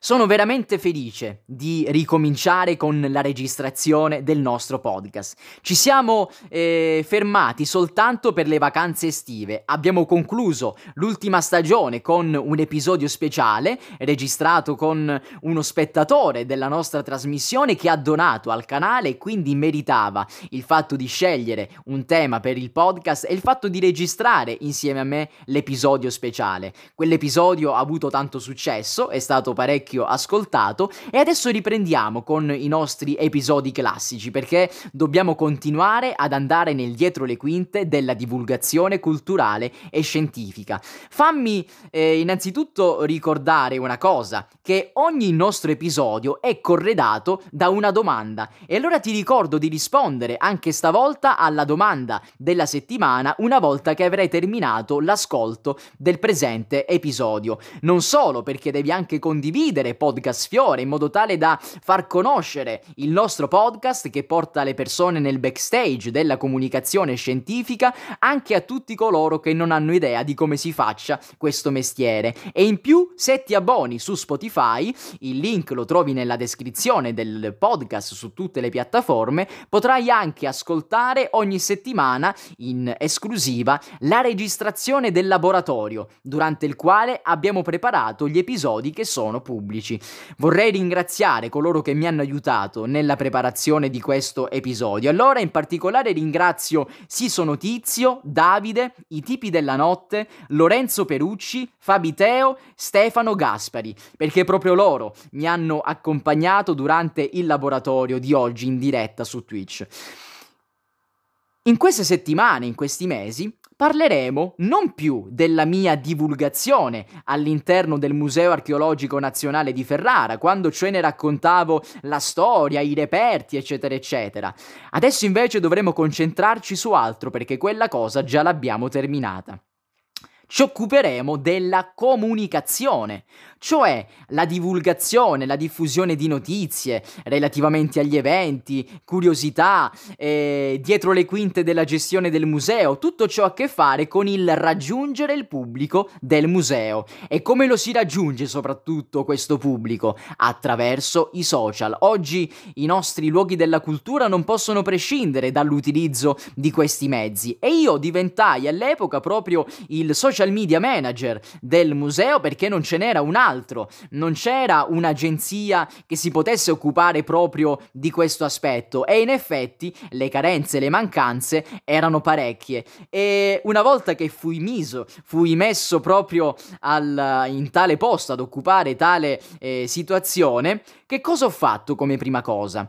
Sono veramente felice di ricominciare con la registrazione del nostro podcast. Ci siamo eh, fermati soltanto per le vacanze estive. Abbiamo concluso l'ultima stagione con un episodio speciale registrato con uno spettatore della nostra trasmissione che ha donato al canale e quindi meritava il fatto di scegliere un tema per il podcast e il fatto di registrare insieme a me l'episodio speciale. Quell'episodio ha avuto tanto successo, è stato parecchio parecchio ascoltato e adesso riprendiamo con i nostri episodi classici perché dobbiamo continuare ad andare nel dietro le quinte della divulgazione culturale e scientifica. Fammi eh, innanzitutto ricordare una cosa, che ogni nostro episodio è corredato da una domanda e allora ti ricordo di rispondere anche stavolta alla domanda della settimana una volta che avrai terminato l'ascolto del presente episodio. Non solo perché devi anche condividere condividere Podcast Fiore in modo tale da far conoscere il nostro podcast che porta le persone nel backstage della comunicazione scientifica anche a tutti coloro che non hanno idea di come si faccia questo mestiere. E in più, se ti abboni su Spotify, il link lo trovi nella descrizione del podcast su tutte le piattaforme, potrai anche ascoltare ogni settimana in esclusiva la registrazione del laboratorio, durante il quale abbiamo preparato gli episodi che sono pubblici pubblici. Vorrei ringraziare coloro che mi hanno aiutato nella preparazione di questo episodio. Allora, in particolare ringrazio Siso Notizio, Davide, i tipi della notte, Lorenzo Perucci, Fabiteo, Stefano Gaspari, perché proprio loro mi hanno accompagnato durante il laboratorio di oggi in diretta su Twitch. In queste settimane, in questi mesi, parleremo non più della mia divulgazione all'interno del Museo Archeologico Nazionale di Ferrara, quando cioè ne raccontavo la storia, i reperti, eccetera, eccetera. Adesso invece dovremo concentrarci su altro perché quella cosa già l'abbiamo terminata ci occuperemo della comunicazione, cioè la divulgazione, la diffusione di notizie relativamente agli eventi, curiosità, eh, dietro le quinte della gestione del museo, tutto ciò ha a che fare con il raggiungere il pubblico del museo. E come lo si raggiunge soprattutto questo pubblico? Attraverso i social. Oggi i nostri luoghi della cultura non possono prescindere dall'utilizzo di questi mezzi e io diventai all'epoca proprio il social media manager del museo perché non ce n'era un altro, non c'era un'agenzia che si potesse occupare proprio di questo aspetto. E in effetti le carenze le mancanze erano parecchie. E una volta che fui miso, fui messo proprio al, in tale posto ad occupare tale eh, situazione, che cosa ho fatto come prima cosa?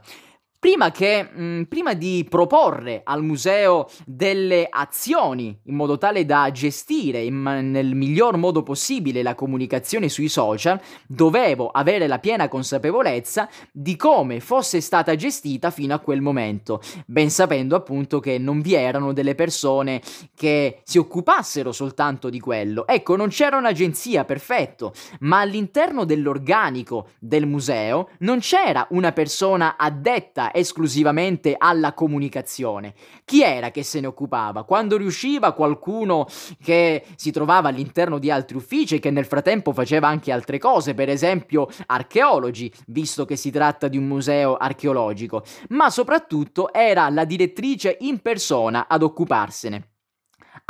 Prima, che, mh, mm, prima di proporre al museo delle azioni in modo tale da gestire in, nel miglior modo possibile la comunicazione sui social, dovevo avere la piena consapevolezza di come fosse stata gestita fino a quel momento, ben sapendo appunto che non vi erano delle persone che si occupassero soltanto di quello. Ecco, non c'era un'agenzia, perfetto, ma all'interno dell'organico del museo non c'era una persona addetta esclusivamente alla comunicazione. Chi era che se ne occupava? Quando riusciva qualcuno che si trovava all'interno di altri uffici e che nel frattempo faceva anche altre cose, per esempio archeologi, visto che si tratta di un museo archeologico, ma soprattutto era la direttrice in persona ad occuparsene.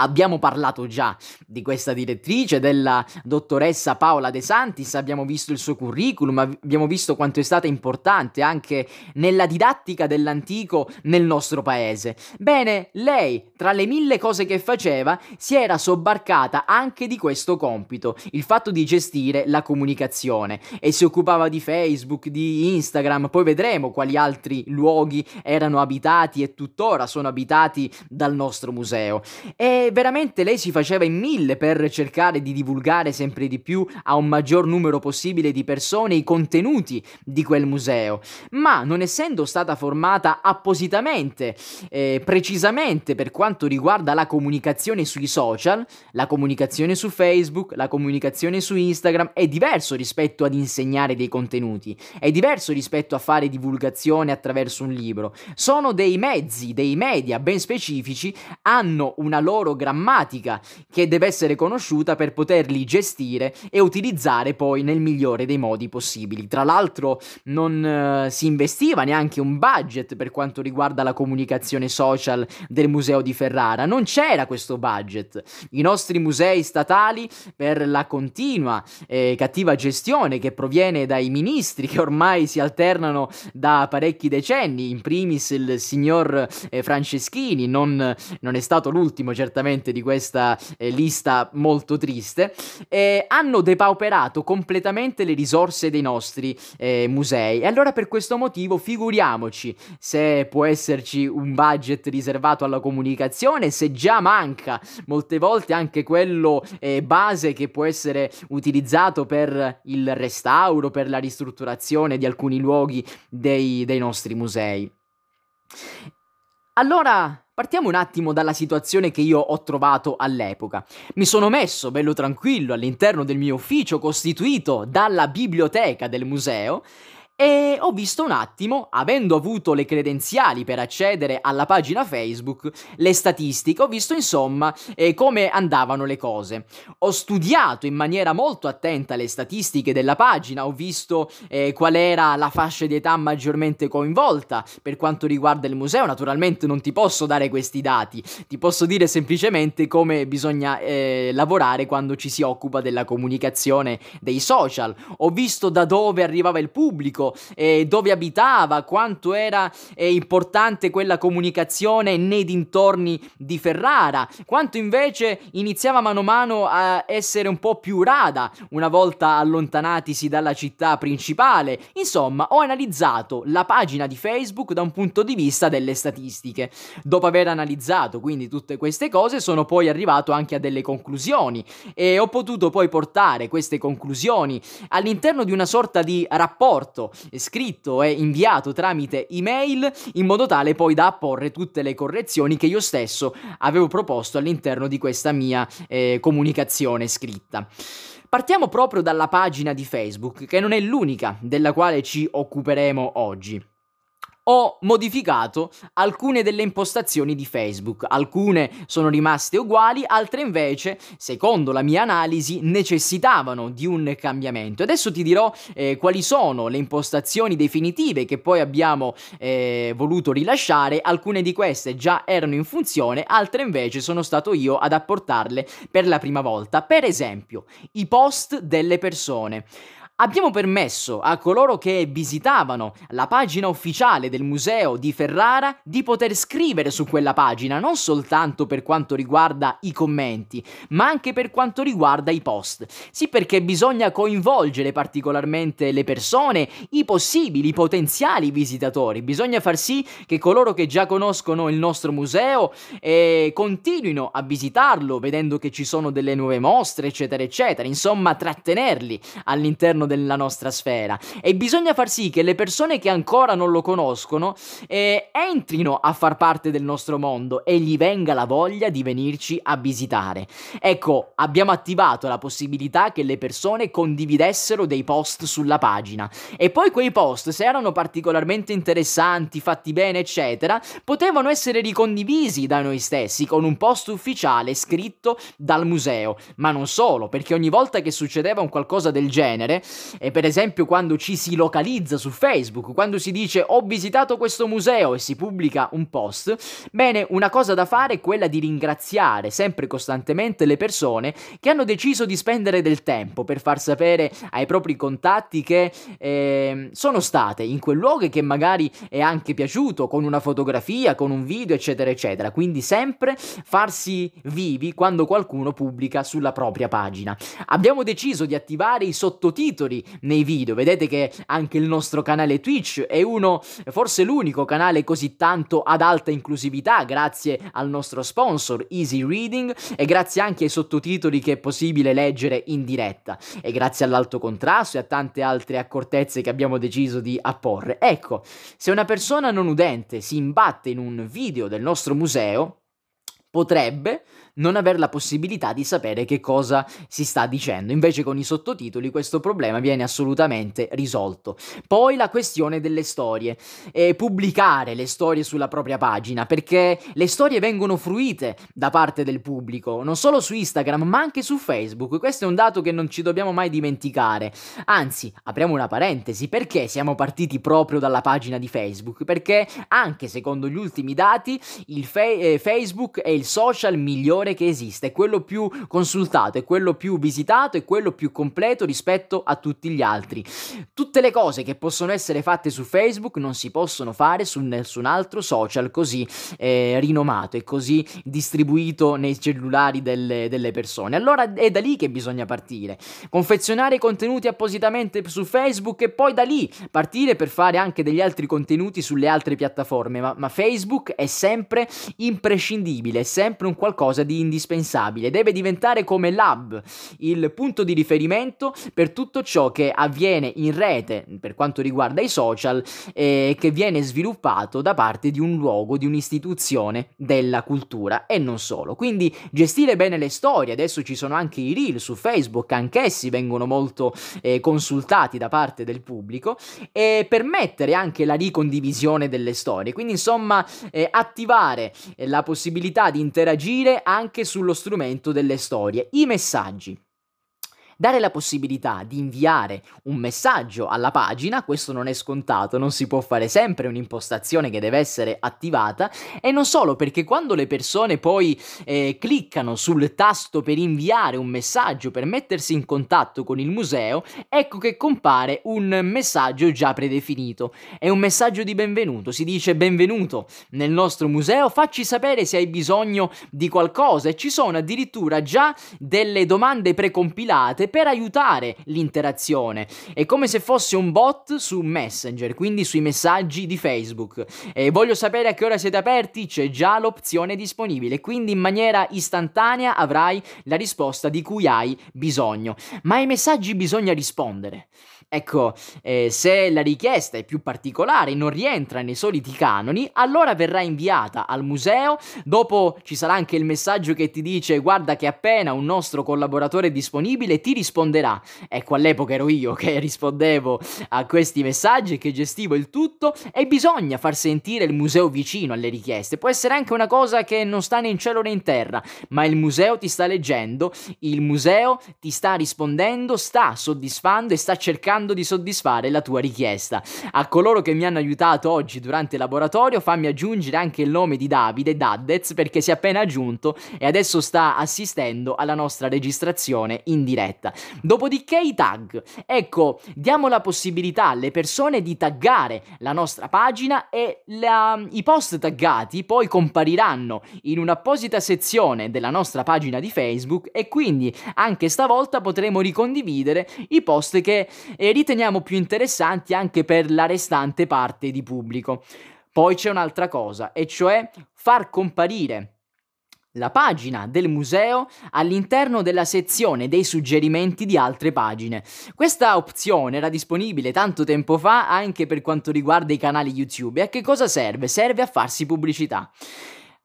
Abbiamo parlato già di questa direttrice, della dottoressa Paola De Santis, abbiamo visto il suo curriculum, abbiamo visto quanto è stata importante anche nella didattica dell'antico nel nostro paese. Bene, lei, tra le mille cose che faceva, si era sobbarcata anche di questo compito, il fatto di gestire la comunicazione e si occupava di Facebook, di Instagram, poi vedremo quali altri luoghi erano abitati e tuttora sono abitati dal nostro museo. E veramente lei si faceva in mille per cercare di divulgare sempre di più a un maggior numero possibile di persone i contenuti di quel museo, ma non essendo stata formata appositamente, eh, precisamente per quanto riguarda la comunicazione sui social, la comunicazione su Facebook, la comunicazione su Instagram è diverso rispetto ad insegnare dei contenuti, è diverso rispetto a fare divulgazione attraverso un libro. Sono dei mezzi, dei media ben specifici, hanno una loro grammatica che deve essere conosciuta per poterli gestire e utilizzare poi nel migliore dei modi possibili. Tra l'altro non uh, si investiva neanche un budget per quanto riguarda la comunicazione social del museo di Ferrara, non c'era questo budget. I nostri musei statali per la continua e cattiva gestione che proviene dai ministri che ormai si alternano da parecchi decenni, in primis il signor eh, Franceschini, non, non, è stato l'ultimo certamente di questa eh, lista molto triste, eh, hanno depauperato completamente le risorse dei nostri eh, musei. E allora per questo motivo figuriamoci se può esserci un budget riservato alla comunicazione, se già manca molte volte anche quello eh, base che può essere utilizzato per il restauro, per la ristrutturazione di alcuni luoghi dei, dei nostri musei. Allora, partiamo un attimo dalla situazione che io ho trovato all'epoca. Mi sono messo bello tranquillo all'interno del mio ufficio costituito dalla biblioteca del museo e ho visto un attimo, avendo avuto le credenziali per accedere alla pagina Facebook, le statistiche, ho visto insomma eh, come andavano le cose. Ho studiato in maniera molto attenta le statistiche della pagina, ho visto eh, qual era la fascia di età maggiormente coinvolta per quanto riguarda il museo. Naturalmente non ti posso dare questi dati, ti posso dire semplicemente come bisogna eh, lavorare quando ci si occupa della comunicazione dei social. Ho visto da dove arrivava il pubblico, eh, dove abitava, quanto era eh, importante quella comunicazione nei dintorni di Ferrara, quanto invece iniziava mano a mano a essere un po' più rada una volta allontanatisi dalla città principale. Insomma, ho analizzato la pagina di Facebook da un punto di vista delle statistiche. Dopo aver analizzato quindi tutte queste cose, sono poi arrivato anche a delle conclusioni e ho potuto poi portare queste conclusioni all'interno di una sorta di rapporto scritto e inviato tramite email in modo tale poi da apporre tutte le correzioni che io stesso avevo proposto all'interno di questa mia eh, comunicazione scritta. Partiamo proprio dalla pagina di Facebook, che non è l'unica della quale ci occuperemo oggi ho modificato alcune delle impostazioni di Facebook. Alcune sono rimaste uguali, altre invece, secondo la mia analisi, necessitavano di un cambiamento. Adesso ti dirò eh, quali sono le impostazioni definitive che poi abbiamo eh, voluto rilasciare. Alcune di queste già erano in funzione, altre invece sono stato io ad apportarle per la prima volta. Per esempio, i post delle persone. Abbiamo permesso a coloro che visitavano la pagina ufficiale del museo di Ferrara di poter scrivere su quella pagina, non soltanto per quanto riguarda i commenti, ma anche per quanto riguarda i post. Sì, perché bisogna coinvolgere particolarmente le persone, i possibili, i potenziali visitatori. Bisogna far sì che coloro che già conoscono il nostro museo eh, continuino a visitarlo, vedendo che ci sono delle nuove mostre, eccetera, eccetera. Insomma, trattenerli all'interno della nostra sfera. E bisogna far sì che le persone che ancora non lo conoscono eh, entrino a far parte del nostro mondo e gli venga la voglia di venirci a visitare. Ecco, abbiamo attivato la possibilità che le persone condividessero dei post sulla pagina. E poi quei post, se erano particolarmente interessanti, fatti bene, eccetera, potevano essere ricondivisi da noi stessi con un post ufficiale scritto dal museo, ma non solo, perché ogni volta che succedeva un qualcosa del genere, e per esempio quando ci si localizza su Facebook, quando si dice ho visitato questo museo e si pubblica un post, bene, una cosa da fare è quella di ringraziare sempre costantemente le persone che hanno deciso di spendere del tempo per far sapere ai propri contatti che eh, sono state in quel luogo e che magari è anche piaciuto con una fotografia, con un video, eccetera, eccetera. Quindi sempre farsi vivi quando qualcuno pubblica sulla propria pagina. Abbiamo deciso di attivare i sottotitoli titoli nei video. Vedete che anche il nostro canale Twitch è uno, forse l'unico canale così tanto ad alta inclusività, grazie al nostro sponsor Easy Reading e grazie anche ai sottotitoli che è possibile leggere in diretta e grazie all'alto contrasto e a tante altre accortezze che abbiamo deciso di apporre. Ecco, se una persona non udente si imbatte in un video del nostro museo, potrebbe non avere la possibilità di sapere che cosa si sta dicendo. Invece con i sottotitoli questo problema viene assolutamente risolto. Poi la questione delle storie. E pubblicare le storie sulla propria pagina, perché le storie vengono fruite da parte del pubblico, non solo su Instagram, ma anche su Facebook. Questo è un dato che non ci dobbiamo mai dimenticare. Anzi, apriamo una parentesi, perché siamo partiti proprio dalla pagina di Facebook? Perché anche secondo gli ultimi dati il fa- eh, Facebook è il social migliore che esiste, è quello più consultato, è quello più visitato, è quello più completo rispetto a tutti gli altri. Tutte le cose che possono essere fatte su Facebook non si possono fare su nessun altro social così eh, rinomato e così distribuito nei cellulari delle, delle persone. Allora è da lì che bisogna partire. Confezionare contenuti appositamente su Facebook e poi da lì partire per fare anche degli altri contenuti sulle altre piattaforme. Ma, ma Facebook è sempre imprescindibile, è sempre un qualcosa di indispensabile. Deve diventare come l'hub, il punto di riferimento per tutto ciò che avviene in rete per quanto riguarda i social e che viene sviluppato da parte di un luogo, di un'istituzione della cultura e non solo. Quindi gestire bene le storie, adesso ci sono anche i reel su Facebook, anch'essi vengono molto eh, consultati da parte del pubblico e permettere anche la ricondivisione delle storie. Quindi insomma eh, attivare la possibilità di interagire anche sullo strumento delle storie, i messaggi. Dare la possibilità di inviare un messaggio alla pagina, questo non è scontato, non si può fare sempre un'impostazione che deve essere attivata e non solo perché quando le persone poi eh, cliccano sul tasto per inviare un messaggio, per mettersi in contatto con il museo, ecco che compare un messaggio già predefinito. È un messaggio di benvenuto, si dice benvenuto nel nostro museo, facci sapere se hai bisogno di qualcosa e ci sono addirittura già delle domande precompilate per aiutare l'interazione. È come se fosse un bot su Messenger, quindi sui messaggi di Facebook. E voglio sapere a che ora siete aperti, c'è già l'opzione disponibile, quindi in maniera istantanea avrai la risposta di cui hai bisogno. Ma ai messaggi bisogna rispondere. Ecco, eh, se la richiesta è più particolare non rientra nei soliti canoni, allora verrà inviata al museo, dopo ci sarà anche il messaggio che ti dice guarda che appena un nostro collaboratore è disponibile ti risponderà. Ecco, all'epoca ero io che rispondevo a questi messaggi che gestivo il tutto e bisogna far sentire il museo vicino alle richieste. Può essere anche una cosa che non sta né in cielo né in terra, ma il museo ti sta leggendo, il museo ti sta rispondendo, sta soddisfando e sta cercando di soddisfare la tua richiesta. A coloro che mi hanno aiutato oggi durante il laboratorio, fammi aggiungere anche il nome di Davide Daddez perché si è appena aggiunto e adesso sta assistendo alla nostra registrazione in diretta. Dopodiché i tag. Ecco, diamo la possibilità alle persone di taggare la nostra pagina e la, i post taggati poi compariranno in un'apposita sezione della nostra pagina di Facebook e quindi anche stavolta potremo ricondividere i post che eh, riteniamo più interessanti anche per la restante parte di pubblico. Poi c'è un'altra cosa, e cioè far comparire la pagina del museo all'interno della sezione dei suggerimenti di altre pagine. Questa opzione era disponibile tanto tempo fa anche per quanto riguarda i canali YouTube e a che cosa serve? Serve a farsi pubblicità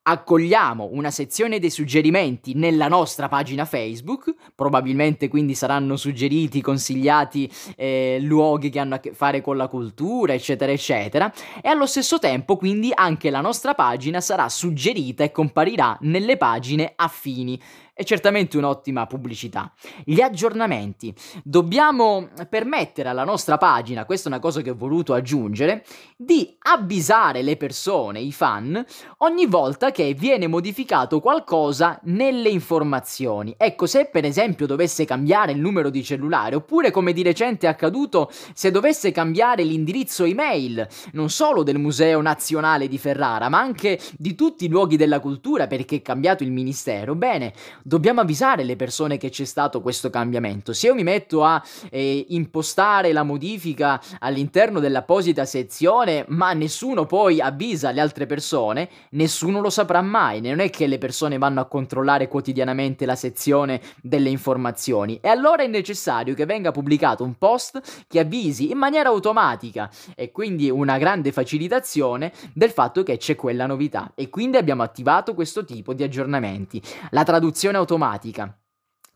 accogliamo una sezione dei suggerimenti nella nostra pagina Facebook, probabilmente quindi saranno suggeriti, consigliati eh, luoghi che hanno a che fare con la cultura, eccetera, eccetera, e allo stesso tempo quindi anche la nostra pagina sarà suggerita e comparirà nelle pagine affini è certamente un'ottima pubblicità. Gli aggiornamenti. Dobbiamo permettere alla nostra pagina, questa è una cosa che ho voluto aggiungere, di avvisare le persone, i fan, ogni volta che viene modificato qualcosa nelle informazioni. Ecco, se per esempio dovesse cambiare il numero di cellulare, oppure come di recente è accaduto, se dovesse cambiare l'indirizzo email, non solo del Museo Nazionale di Ferrara, ma anche di tutti i luoghi della cultura perché è cambiato il ministero, bene, dobbiamo avvisare le persone che c'è stato questo cambiamento. Se io mi metto a eh, impostare la modifica all'interno dell'apposita sezione, ma nessuno poi avvisa le altre persone, nessuno lo saprà mai. Non è che le persone vanno a controllare quotidianamente la sezione delle informazioni. E allora è necessario che venga pubblicato un post che avvisi in maniera automatica e quindi una grande facilitazione del fatto che c'è quella novità. E quindi abbiamo attivato questo tipo di aggiornamenti. La traduzione automatica.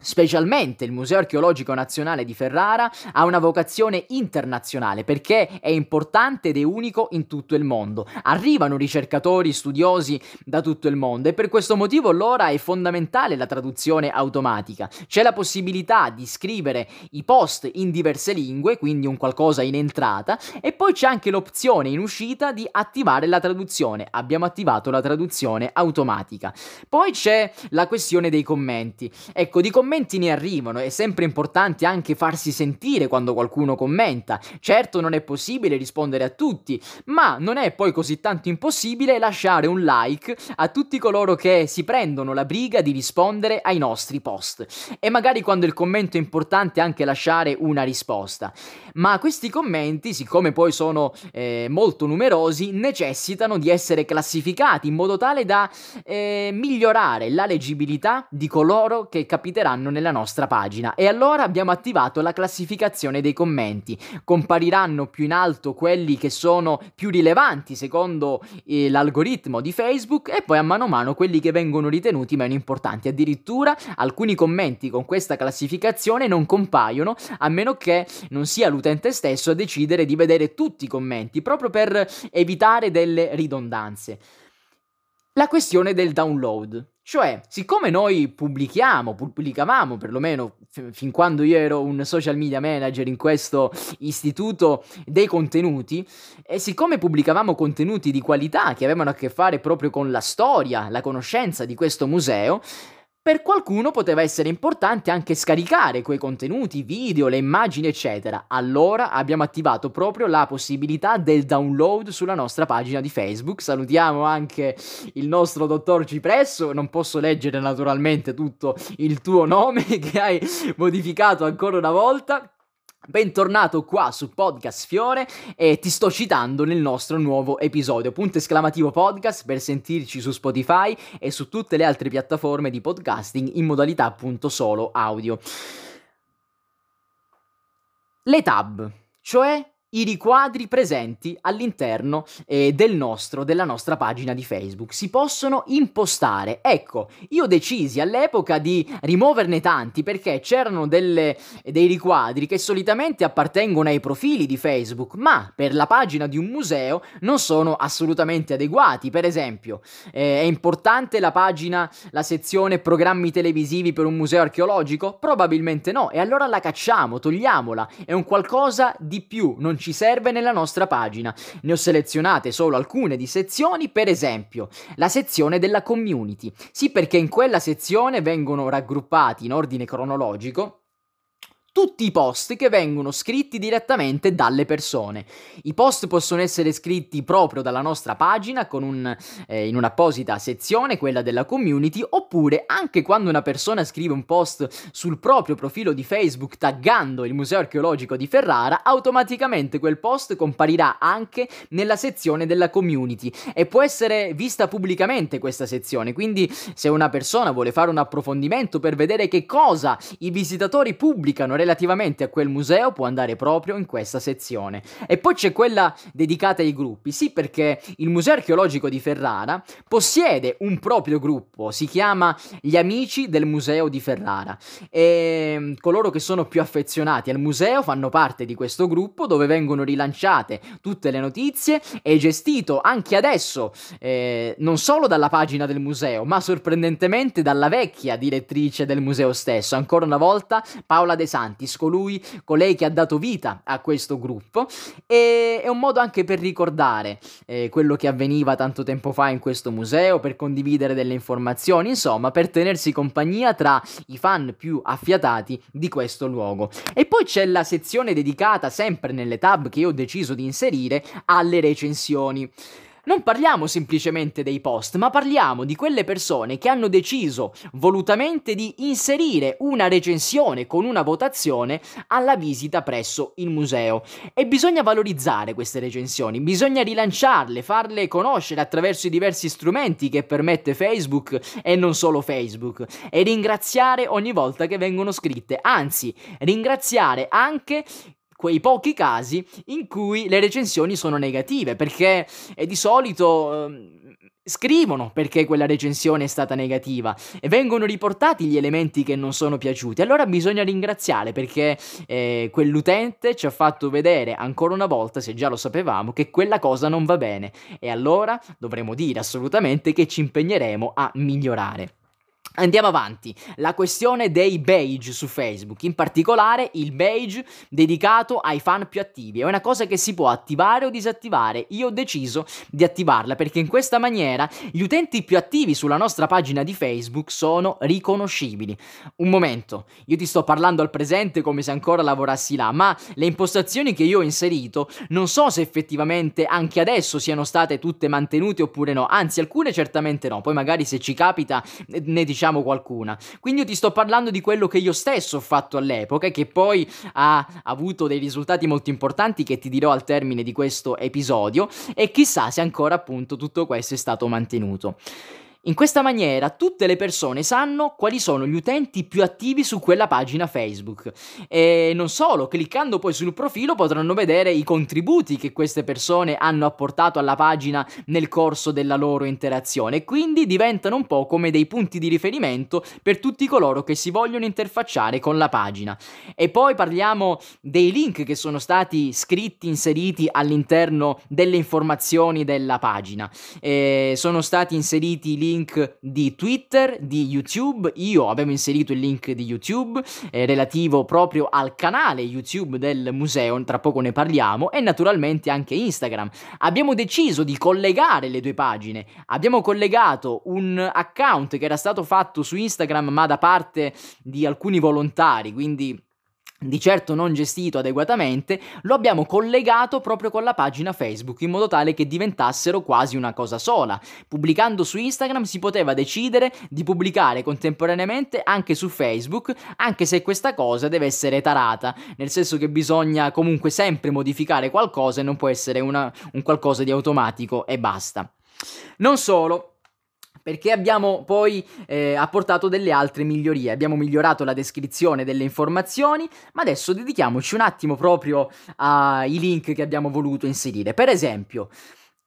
Specialmente il Museo Archeologico Nazionale di Ferrara ha una vocazione internazionale perché è importante ed è unico in tutto il mondo. Arrivano ricercatori, studiosi da tutto il mondo e per questo motivo allora è fondamentale la traduzione automatica. C'è la possibilità di scrivere i post in diverse lingue, quindi un qualcosa in entrata, e poi c'è anche l'opzione in uscita di attivare la traduzione. Abbiamo attivato la traduzione automatica. Poi c'è la questione dei commenti. Ecco, di commenti commenti ne arrivano, è sempre importante anche farsi sentire quando qualcuno commenta. Certo non è possibile rispondere a tutti, ma non è poi così tanto impossibile lasciare un like a tutti coloro che si prendono la briga di rispondere ai nostri post. E magari quando il commento è importante anche lasciare una risposta. Ma questi commenti, siccome poi sono eh, molto numerosi, necessitano di essere classificati in modo tale da eh, migliorare la leggibilità di coloro che capiteranno compariranno nella nostra pagina e allora abbiamo attivato la classificazione dei commenti. Compariranno più in alto quelli che sono più rilevanti secondo eh, l'algoritmo di Facebook e poi a mano a mano quelli che vengono ritenuti meno importanti. Addirittura alcuni commenti con questa classificazione non compaiono a meno che non sia l'utente stesso a decidere di vedere tutti i commenti proprio per evitare delle ridondanze. La questione del download. Cioè, siccome noi pubblichiamo, pubblicavamo perlomeno f- fin quando io ero un social media manager in questo istituto dei contenuti, e siccome pubblicavamo contenuti di qualità che avevano a che fare proprio con la storia, la conoscenza di questo museo, per qualcuno poteva essere importante anche scaricare quei contenuti, video, le immagini, eccetera. Allora abbiamo attivato proprio la possibilità del download sulla nostra pagina di Facebook. Salutiamo anche il nostro dottor Cipresso. Non posso leggere naturalmente tutto il tuo nome che hai modificato ancora una volta. Bentornato qua su Podcast Fiore e ti sto citando nel nostro nuovo episodio. Punto esclamativo podcast per sentirci su Spotify e su tutte le altre piattaforme di podcasting in modalità appunto solo audio. Le tab, cioè i riquadri presenti all'interno eh, del nostro, della nostra pagina di Facebook. Si possono impostare. Ecco, io decisi all'epoca di rimuoverne tanti perché c'erano delle, dei riquadri che solitamente appartengono ai profili di Facebook, ma per la pagina di un museo non sono assolutamente adeguati. Per esempio, eh, è importante la pagina, la sezione programmi televisivi per un museo archeologico? Probabilmente no, e allora la cacciamo, togliamola. È un qualcosa di più, non ci serve nella nostra pagina. Ne ho selezionate solo alcune di sezioni, per esempio la sezione della community. Sì, perché in quella sezione vengono raggruppati in ordine cronologico tutti i post che vengono scritti direttamente dalle persone. I post possono essere scritti proprio dalla nostra pagina un, eh, in un'apposita sezione, quella della community, oppure anche quando una persona scrive un post sul proprio profilo di Facebook taggando il Museo Archeologico di Ferrara, automaticamente quel post comparirà anche nella sezione della community e può essere vista pubblicamente questa sezione. Quindi se una persona vuole fare un approfondimento per vedere che cosa i visitatori pubblicano a quel museo può andare proprio in questa sezione. E poi c'è quella dedicata ai gruppi, sì perché il Museo Archeologico di Ferrara possiede un proprio gruppo, si chiama Gli Amici del Museo di Ferrara. E mm, coloro che sono più affezionati al museo fanno parte di questo gruppo dove vengono rilanciate tutte le notizie e gestito anche adesso eh, non solo dalla pagina del museo ma sorprendentemente dalla vecchia direttrice del museo stesso, ancora una volta Paola De Santi Atlantis, colui, colei che ha dato vita a questo gruppo e è un modo anche per ricordare eh, quello che avveniva tanto tempo fa in questo museo, per condividere delle informazioni, insomma per tenersi compagnia tra i fan più affiatati di questo luogo. E poi c'è la sezione dedicata sempre nelle tab che io ho deciso di inserire alle recensioni. Non parliamo semplicemente dei post, ma parliamo di quelle persone che hanno deciso volutamente di inserire una recensione con una votazione alla visita presso il museo. E bisogna valorizzare queste recensioni, bisogna rilanciarle, farle conoscere attraverso i diversi strumenti che permette Facebook e non solo Facebook, e ringraziare ogni volta che vengono scritte, anzi ringraziare anche quei pochi casi in cui le recensioni sono negative, perché eh, di solito eh, scrivono perché quella recensione è stata negativa e vengono riportati gli elementi che non sono piaciuti. Allora bisogna ringraziare perché eh, quell'utente ci ha fatto vedere ancora una volta, se già lo sapevamo, che quella cosa non va bene e allora dovremo dire assolutamente che ci impegneremo a migliorare. Andiamo avanti, la questione dei badge su Facebook, in particolare il badge dedicato ai fan più attivi, è una cosa che si può attivare o disattivare, io ho deciso di attivarla perché in questa maniera gli utenti più attivi sulla nostra pagina di Facebook sono riconoscibili. Un momento, io ti sto parlando al presente come se ancora lavorassi là, ma le impostazioni che io ho inserito non so se effettivamente anche adesso siano state tutte mantenute oppure no, anzi alcune certamente no, poi magari se ci capita ne diciamo diciamo qualcuna. Quindi io ti sto parlando di quello che io stesso ho fatto all'epoca e che poi ha avuto dei risultati molto importanti che ti dirò al termine di questo episodio e chissà se ancora appunto tutto questo è stato mantenuto. In questa maniera tutte le persone sanno quali sono gli utenti più attivi su quella pagina Facebook e non solo, cliccando poi sul profilo potranno vedere i contributi che queste persone hanno apportato alla pagina nel corso della loro interazione e quindi diventano un po' come dei punti di riferimento per tutti coloro che si vogliono interfacciare con la pagina. E poi parliamo dei link che sono stati scritti, inseriti all'interno delle informazioni della pagina. E sono stati inseriti link link di Twitter, di YouTube. Io avevo inserito il link di YouTube eh, relativo proprio al canale YouTube del museo, tra poco ne parliamo, e naturalmente anche Instagram. Abbiamo deciso di collegare le due pagine. Abbiamo collegato un account che era stato fatto su Instagram ma da parte di alcuni volontari, quindi di certo non gestito adeguatamente, lo abbiamo collegato proprio con la pagina Facebook in modo tale che diventassero quasi una cosa sola. Pubblicando su Instagram si poteva decidere di pubblicare contemporaneamente anche su Facebook, anche se questa cosa deve essere tarata, nel senso che bisogna comunque sempre modificare qualcosa e non può essere una, un qualcosa di automatico e basta. Non solo, perché abbiamo poi eh, apportato delle altre migliorie, abbiamo migliorato la descrizione delle informazioni, ma adesso dedichiamoci un attimo proprio ai link che abbiamo voluto inserire. Per esempio,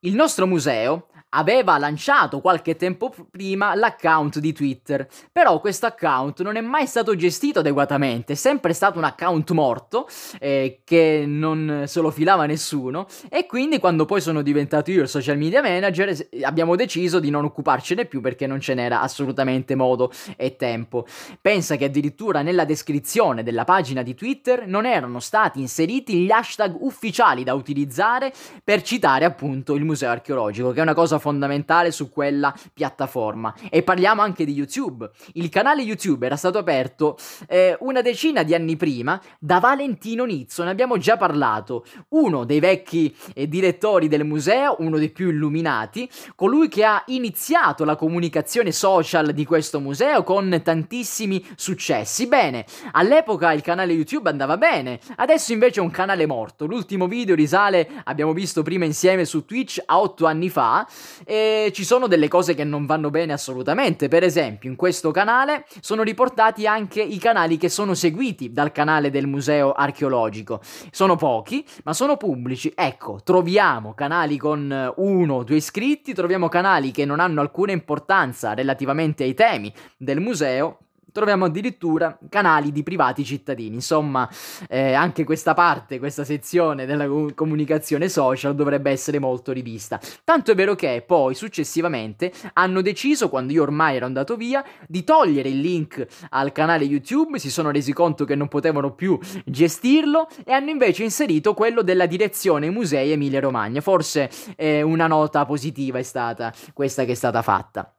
il nostro museo aveva lanciato qualche tempo prima l'account di Twitter, però questo account non è mai stato gestito adeguatamente, è sempre stato un account morto eh, che non se lo filava nessuno. E quindi quando poi sono diventato io il social media manager abbiamo deciso di non occuparcene più perché non ce n'era assolutamente modo e tempo. Pensa che addirittura nella descrizione della pagina di Twitter non erano stati inseriti gli hashtag ufficiali da utilizzare per citare appunto il museo archeologico, che è una cosa fondamentale su quella piattaforma. E parliamo anche di YouTube. Il canale YouTube era stato aperto eh, una decina di anni prima da Valentino Nizzo, ne abbiamo già parlato, uno dei vecchi eh, direttori del museo, uno dei più illuminati, colui che ha iniziato la comunicazione social di questo museo con tantissimi successi. Bene, all'epoca il canale YouTube andava bene, adesso invece è un canale morto. L'ultimo video risale, abbiamo visto prima insieme su Twitch a otto anni fa e ci sono delle cose che non vanno bene assolutamente. Per esempio, in questo canale sono riportati anche i canali che sono seguiti dal canale del museo archeologico. Sono pochi, ma sono pubblici. Ecco, troviamo canali con uno o due iscritti, troviamo canali che non hanno alcuna importanza relativamente ai temi del museo troviamo addirittura canali di privati cittadini. Insomma, eh, anche questa parte, questa sezione della comunicazione social dovrebbe essere molto rivista. Tanto è vero che poi successivamente hanno deciso, quando io ormai ero andato via, di togliere il link al canale YouTube, si sono resi conto che non potevano più gestirlo e hanno invece inserito quello della direzione musei Emilia Romagna. Forse eh, una nota positiva è stata questa che è stata fatta.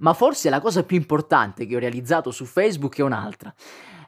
Ma forse la cosa più importante che ho realizzato su Facebook è un'altra.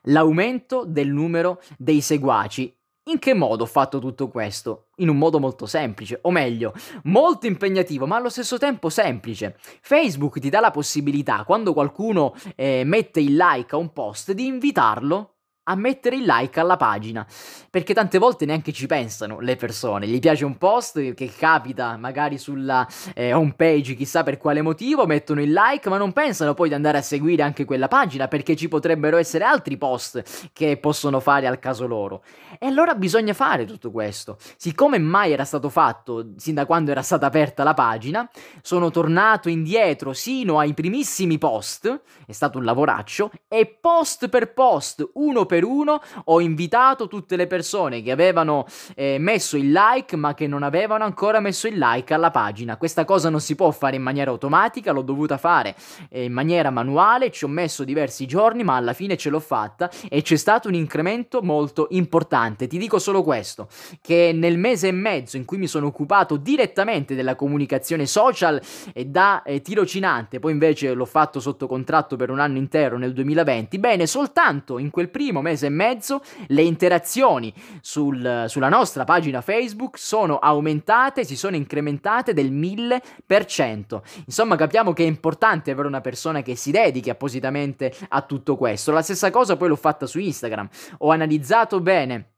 L'aumento del numero dei seguaci In che modo ho fatto tutto questo? In un modo molto semplice, o meglio, molto impegnativo, ma allo stesso tempo semplice. Facebook ti dà la possibilità, quando qualcuno eh, mette il like a un post, di invitarlo a mettere il like alla pagina, perché tante volte neanche ci pensano le persone, gli piace un post che capita magari sulla eh, home page, chissà per quale motivo, mettono il like, ma non pensano poi di andare a seguire anche quella pagina, perché ci potrebbero essere altri post che possono fare al caso loro. E allora bisogna fare tutto questo. Siccome mai era stato fatto, sin da quando era stata aperta la pagina, sono tornato indietro sino ai primissimi post, è stato un lavoraccio, e post per post, uno per per uno ho invitato tutte le persone che avevano eh, messo il like ma che non avevano ancora messo il like alla pagina. Questa cosa non si può fare in maniera automatica, l'ho dovuta fare eh, in maniera manuale, ci ho messo diversi giorni ma alla fine ce l'ho fatta e c'è stato un incremento molto importante. Ti dico solo questo, che nel mese e mezzo in cui mi sono occupato direttamente della comunicazione social e da eh, tirocinante, poi invece l'ho fatto sotto contratto per un anno intero nel 2020, bene, soltanto in quel primo mese e mezzo le interazioni sul, sulla nostra pagina Facebook sono aumentate, si sono incrementate del 1000%. Insomma, capiamo che è importante avere una persona che si dedichi appositamente a tutto questo. La stessa cosa poi l'ho fatta su Instagram. Ho analizzato bene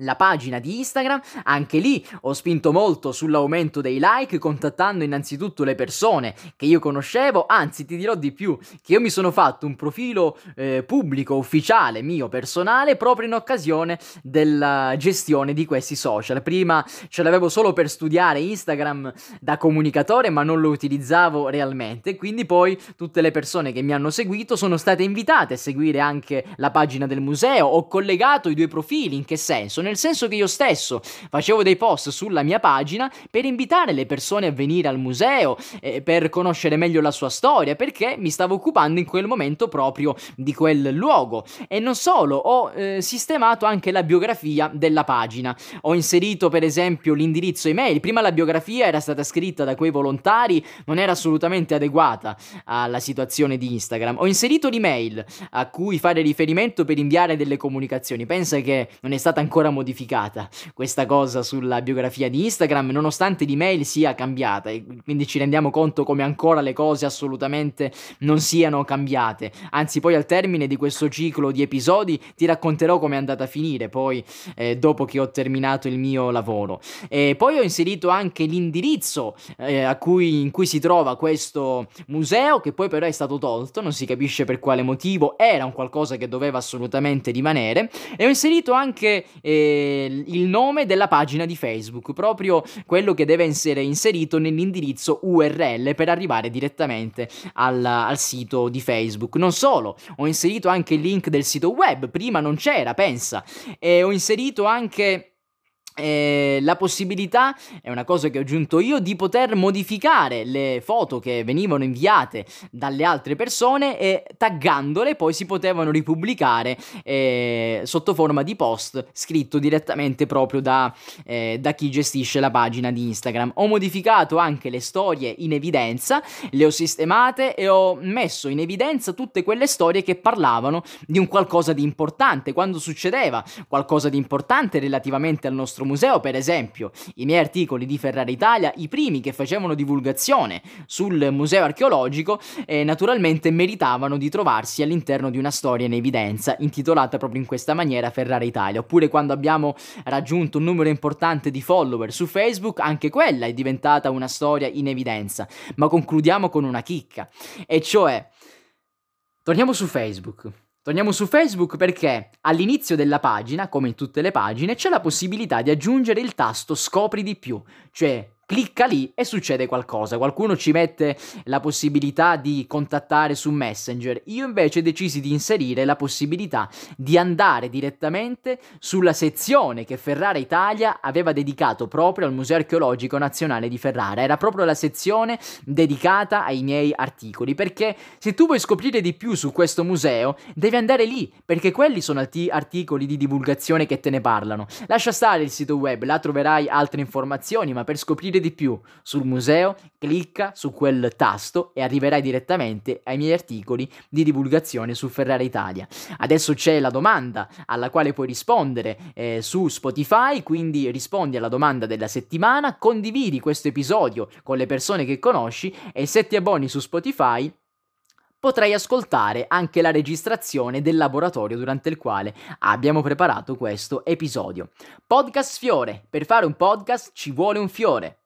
la pagina di Instagram, anche lì ho spinto molto sull'aumento dei like contattando innanzitutto le persone che io conoscevo, anzi ti dirò di più, che io mi sono fatto un profilo eh, pubblico ufficiale mio personale proprio in occasione della gestione di questi social. Prima ce l'avevo solo per studiare Instagram da comunicatore, ma non lo utilizzavo realmente, quindi poi tutte le persone che mi hanno seguito sono state invitate a seguire anche la pagina del museo, ho collegato i due profili, in che senso? nel senso che io stesso facevo dei post sulla mia pagina per invitare le persone a venire al museo, eh, per conoscere meglio la sua storia, perché mi stavo occupando in quel momento proprio di quel luogo. E non solo, ho eh, sistemato anche la biografia della pagina. Ho inserito per esempio l'indirizzo email. Prima la biografia era stata scritta da quei volontari, non era assolutamente adeguata alla situazione di Instagram. Ho inserito l'email a cui fare riferimento per inviare delle comunicazioni. Pensa che non è stata ancora modificata modificata questa cosa sulla biografia di Instagram, nonostante l'email sia cambiata e quindi ci rendiamo conto come ancora le cose assolutamente non siano cambiate. Anzi, poi al termine di questo ciclo di episodi ti racconterò come è andata a finire, poi eh, dopo che ho terminato il mio lavoro. E poi ho inserito anche l'indirizzo eh, cui, in cui si trova questo museo, che poi però è stato tolto, non si capisce per quale motivo, era un qualcosa che doveva assolutamente rimanere. E ho inserito anche eh, il nome della pagina di Facebook, proprio quello che deve essere inserito nell'indirizzo URL per arrivare direttamente al, al sito di Facebook. Non solo, ho inserito anche il link del sito web, prima non c'era, pensa, e ho inserito anche eh, la possibilità, è una cosa che ho aggiunto io, di poter modificare le foto che venivano inviate dalle altre persone e taggandole poi si potevano ripubblicare eh, sotto forma di post scritto direttamente proprio da, eh, da, chi gestisce la pagina di Instagram. Ho modificato anche le storie in evidenza, le ho sistemate e ho messo in evidenza tutte quelle storie che parlavano di un qualcosa di importante, quando succedeva qualcosa di importante relativamente al nostro museo, per esempio, i miei articoli di Ferrari Italia, i primi che facevano divulgazione sul museo archeologico, eh, naturalmente meritavano di trovarsi all'interno di una storia in evidenza, intitolata proprio in questa maniera Ferrari Italia. Oppure quando abbiamo raggiunto un numero importante di follower su Facebook, anche quella è diventata una storia in evidenza. Ma concludiamo con una chicca, e cioè, torniamo su Facebook. Torniamo su Facebook perché all'inizio della pagina, come in tutte le pagine, c'è la possibilità di aggiungere il tasto scopri di più, cioè clicca lì e succede qualcosa. Qualcuno ci mette la possibilità di contattare su Messenger. Io invece decisi di inserire la possibilità di andare direttamente sulla sezione che Ferrara Italia aveva dedicato proprio al Museo Archeologico Nazionale di Ferrara. Era proprio la sezione dedicata ai miei articoli. Perché se tu vuoi scoprire di più su questo museo, devi andare lì, perché quelli sono articoli di divulgazione che te ne parlano. Lascia stare il sito web, là troverai altre informazioni, ma per scoprire di più sul museo, clicca su quel tasto e arriverai direttamente ai miei articoli di divulgazione su Ferrara Italia. Adesso c'è la domanda alla quale puoi rispondere eh, su Spotify, quindi rispondi alla domanda della settimana, condividi questo episodio con le persone che conosci e se ti abboni su Spotify potrai ascoltare anche la registrazione del laboratorio durante il quale abbiamo preparato questo episodio. Podcast Fiore. Per fare un podcast ci vuole un fiore.